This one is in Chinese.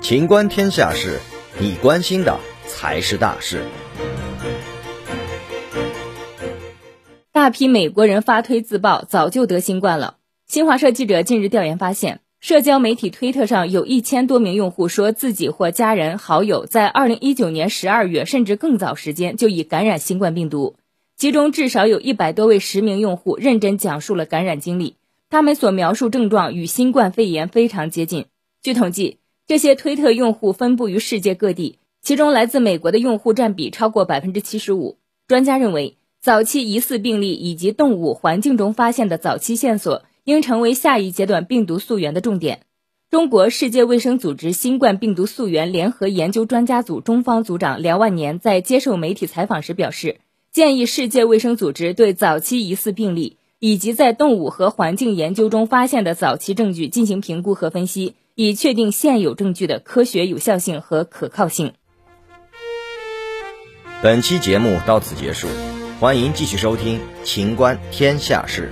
情观天下事，你关心的才是大事。大批美国人发推自曝早就得新冠了。新华社记者近日调研发现，社交媒体推特上有一千多名用户说自己或家人好友在二零一九年十二月甚至更早时间就已感染新冠病毒，其中至少有一百多位实名用户认真讲述了感染经历，他们所描述症状与新冠肺炎非常接近。据统计。这些推特用户分布于世界各地，其中来自美国的用户占比超过百分之七十五。专家认为，早期疑似病例以及动物环境中发现的早期线索，应成为下一阶段病毒溯源的重点。中国世界卫生组织新冠病毒溯源联合研究专家组中方组长梁万年在接受媒体采访时表示，建议世界卫生组织对早期疑似病例以及在动物和环境研究中发现的早期证据进行评估和分析。以确定现有证据的科学有效性和可靠性。本期节目到此结束，欢迎继续收听《秦观天下事》。